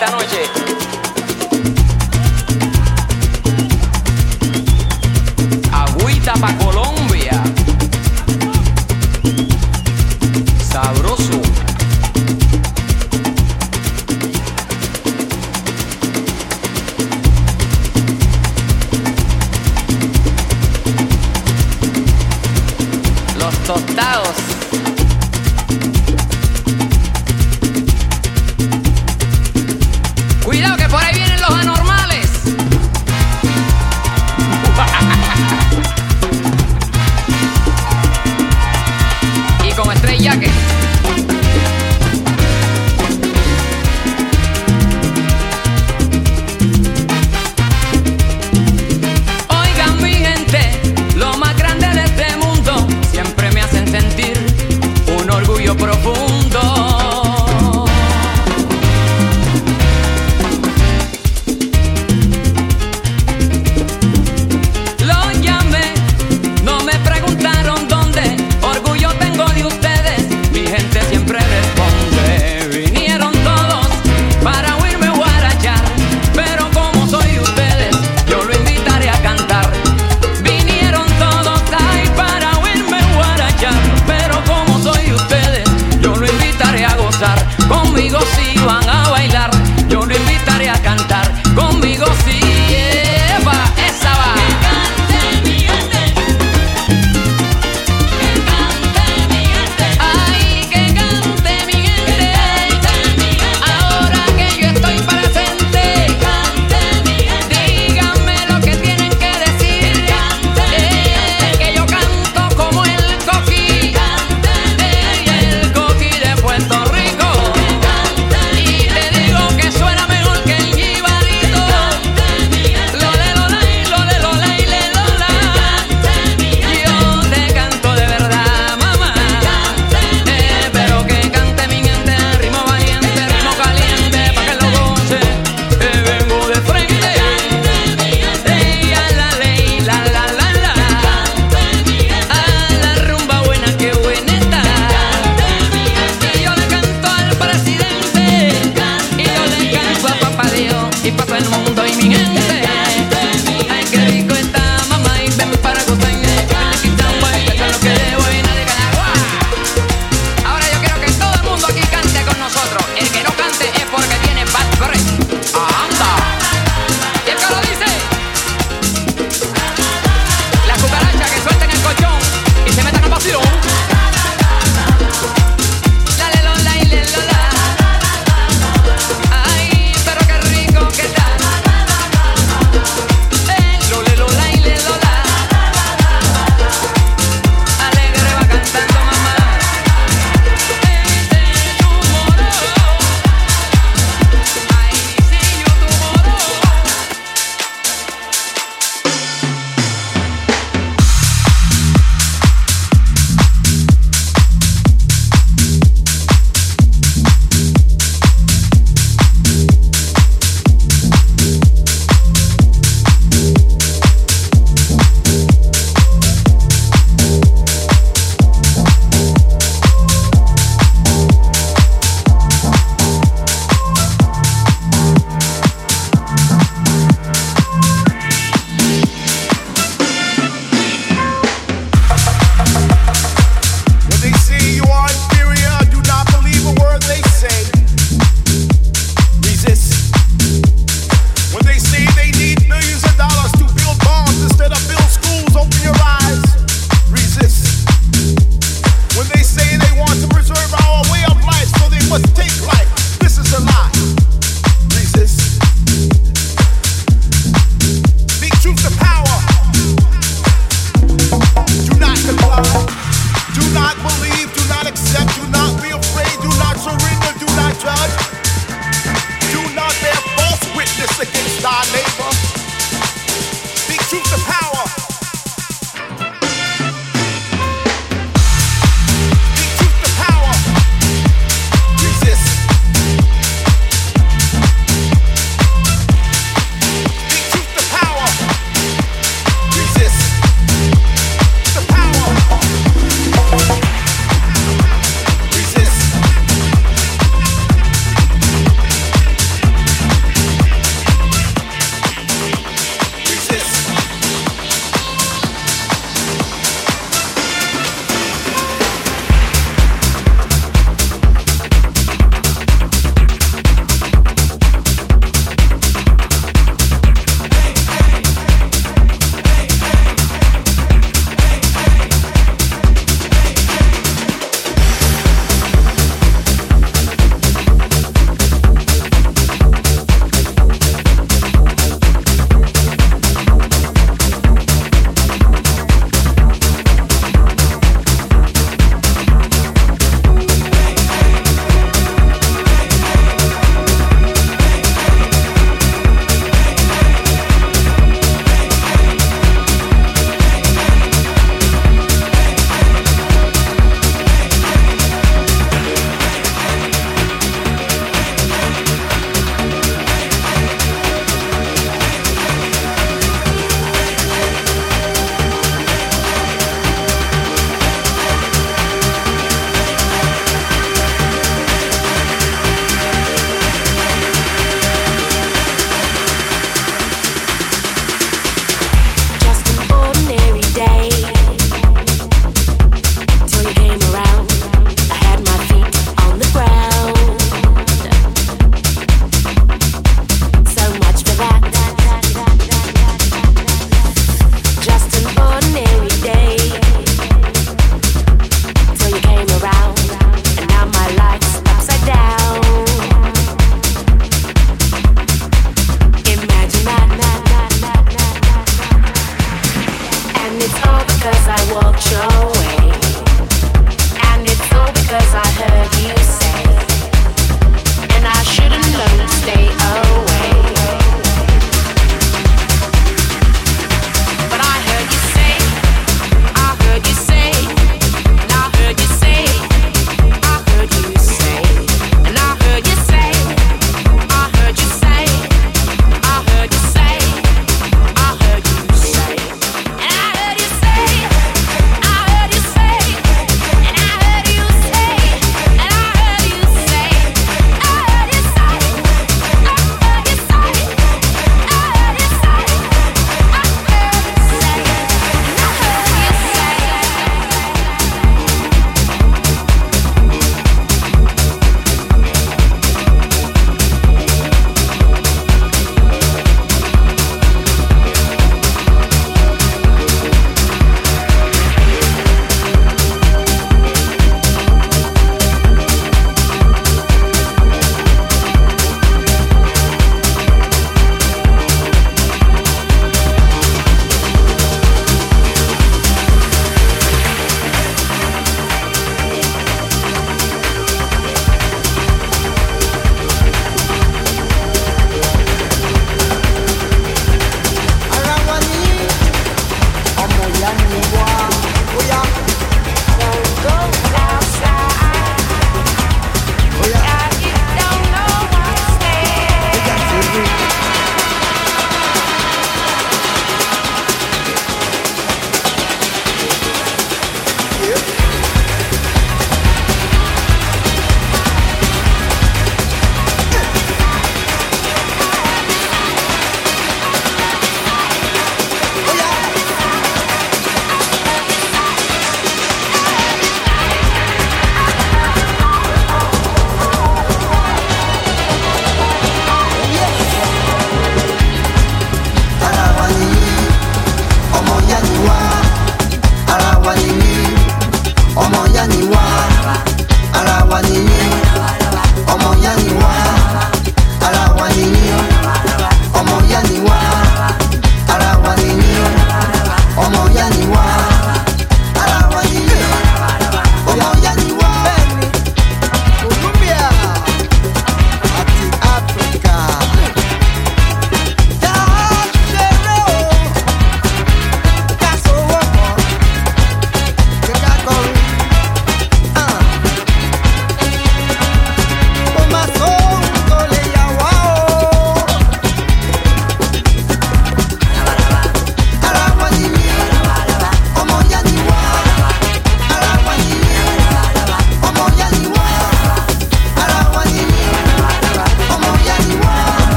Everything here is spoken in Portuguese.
Esta noche.